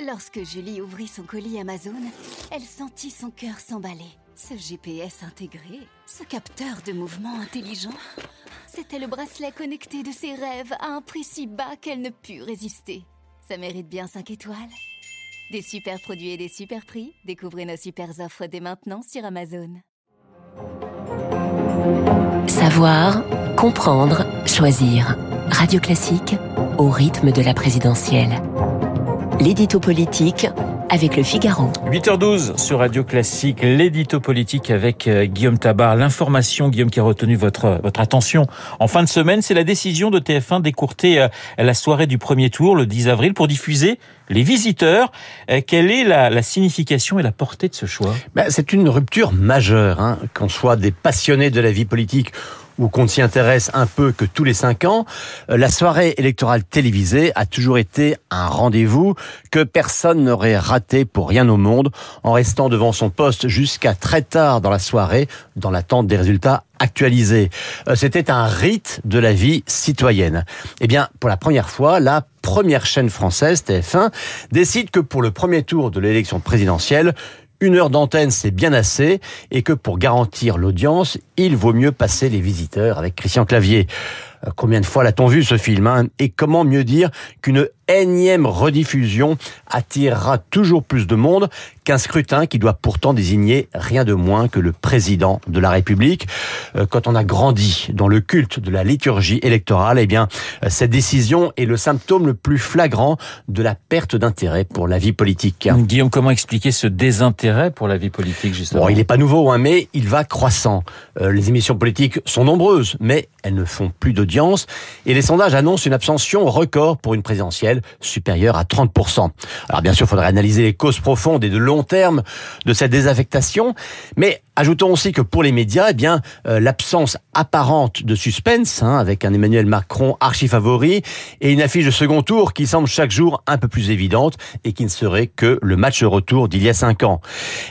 Lorsque Julie ouvrit son colis Amazon, elle sentit son cœur s'emballer. Ce GPS intégré, ce capteur de mouvement intelligent, c'était le bracelet connecté de ses rêves à un prix si bas qu'elle ne put résister. Ça mérite bien 5 étoiles. Des super produits et des super prix, découvrez nos super offres dès maintenant sur Amazon. Savoir, comprendre, choisir. Radio Classique au rythme de la présidentielle l'édito politique avec le Figaro. 8h12 sur Radio Classique, l'édito politique avec euh, Guillaume Tabar. L'information, Guillaume, qui a retenu votre, votre attention en fin de semaine, c'est la décision de TF1 d'écourter euh, la soirée du premier tour, le 10 avril, pour diffuser les visiteurs. Euh, quelle est la, la signification et la portée de ce choix? Ben, C'est une rupture majeure, hein, qu'on soit des passionnés de la vie politique ou qu'on s'y intéresse un peu que tous les cinq ans, euh, la soirée électorale télévisée a toujours été un rendez-vous que personne n'aurait raté pour rien au monde en restant devant son poste jusqu'à très tard dans la soirée dans l'attente des résultats actualisés. Euh, c'était un rite de la vie citoyenne. Eh bien, pour la première fois, la première chaîne française, TF1, décide que pour le premier tour de l'élection présidentielle, une heure d'antenne, c'est bien assez, et que pour garantir l'audience, il vaut mieux passer les visiteurs avec Christian Clavier. Euh, combien de fois l'a-t-on vu ce film hein? Et comment mieux dire qu'une énième rediffusion attirera toujours plus de monde qu'un scrutin qui doit pourtant désigner rien de moins que le président de la République? Euh, quand on a grandi dans le culte de la liturgie électorale, eh bien, euh, cette décision est le symptôme le plus flagrant de la perte d'intérêt pour la vie politique. Guillaume, comment expliquer ce désintérêt pour la vie politique, justement? Bon, il n'est pas nouveau, hein, mais il va croissant. les émissions politiques sont nombreuses, mais elles ne font plus d'audience et les sondages annoncent une abstention record pour une présidentielle supérieure à 30%. Alors bien sûr, il faudrait analyser les causes profondes et de long terme de cette désaffectation, mais Ajoutons aussi que pour les médias, eh bien, euh, l'absence apparente de suspense, hein, avec un Emmanuel Macron archi favori et une affiche de second tour qui semble chaque jour un peu plus évidente et qui ne serait que le match retour d'il y a cinq ans.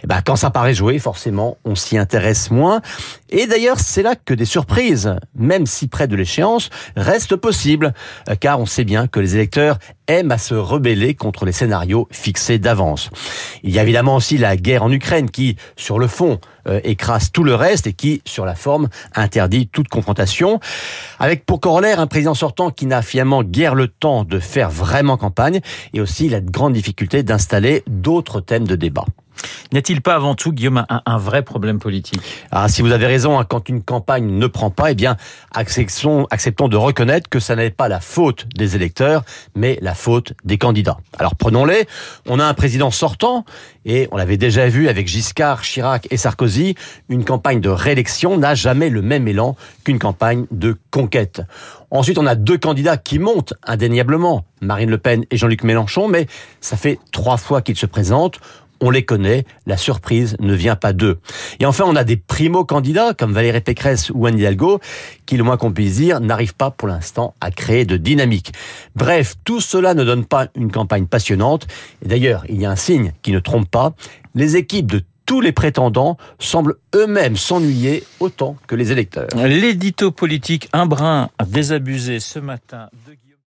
Eh ben, quand ça paraît joué, forcément, on s'y intéresse moins. Et d'ailleurs, c'est là que des surprises, même si près de l'échéance, restent possibles, euh, car on sait bien que les électeurs aiment à se rebeller contre les scénarios fixés d'avance. Il y a évidemment aussi la guerre en Ukraine qui, sur le fond, euh, écrase tout le reste et qui, sur la forme, interdit toute confrontation. Avec pour corollaire un président sortant qui n'a finalement guère le temps de faire vraiment campagne et aussi la grande difficulté d'installer d'autres thèmes de débat. N'y a-t-il pas avant tout, Guillaume, un, vrai problème politique? Ah, si vous avez raison, hein, quand une campagne ne prend pas, eh bien, acceptons, acceptons de reconnaître que ça n'est pas la faute des électeurs, mais la faute des candidats. Alors prenons-les. On a un président sortant, et on l'avait déjà vu avec Giscard, Chirac et Sarkozy, une campagne de réélection n'a jamais le même élan qu'une campagne de conquête. Ensuite, on a deux candidats qui montent indéniablement, Marine Le Pen et Jean-Luc Mélenchon, mais ça fait trois fois qu'ils se présentent on les connaît, la surprise ne vient pas d'eux. Et enfin, on a des primo-candidats comme Valérie Pécresse ou Anne Hidalgo qui, le moins qu'on puisse dire, n'arrivent pas pour l'instant à créer de dynamique. Bref, tout cela ne donne pas une campagne passionnante. Et d'ailleurs, il y a un signe qui ne trompe pas. Les équipes de tous les prétendants semblent eux-mêmes s'ennuyer autant que les électeurs. L'édito politique un brin désabusé ce matin de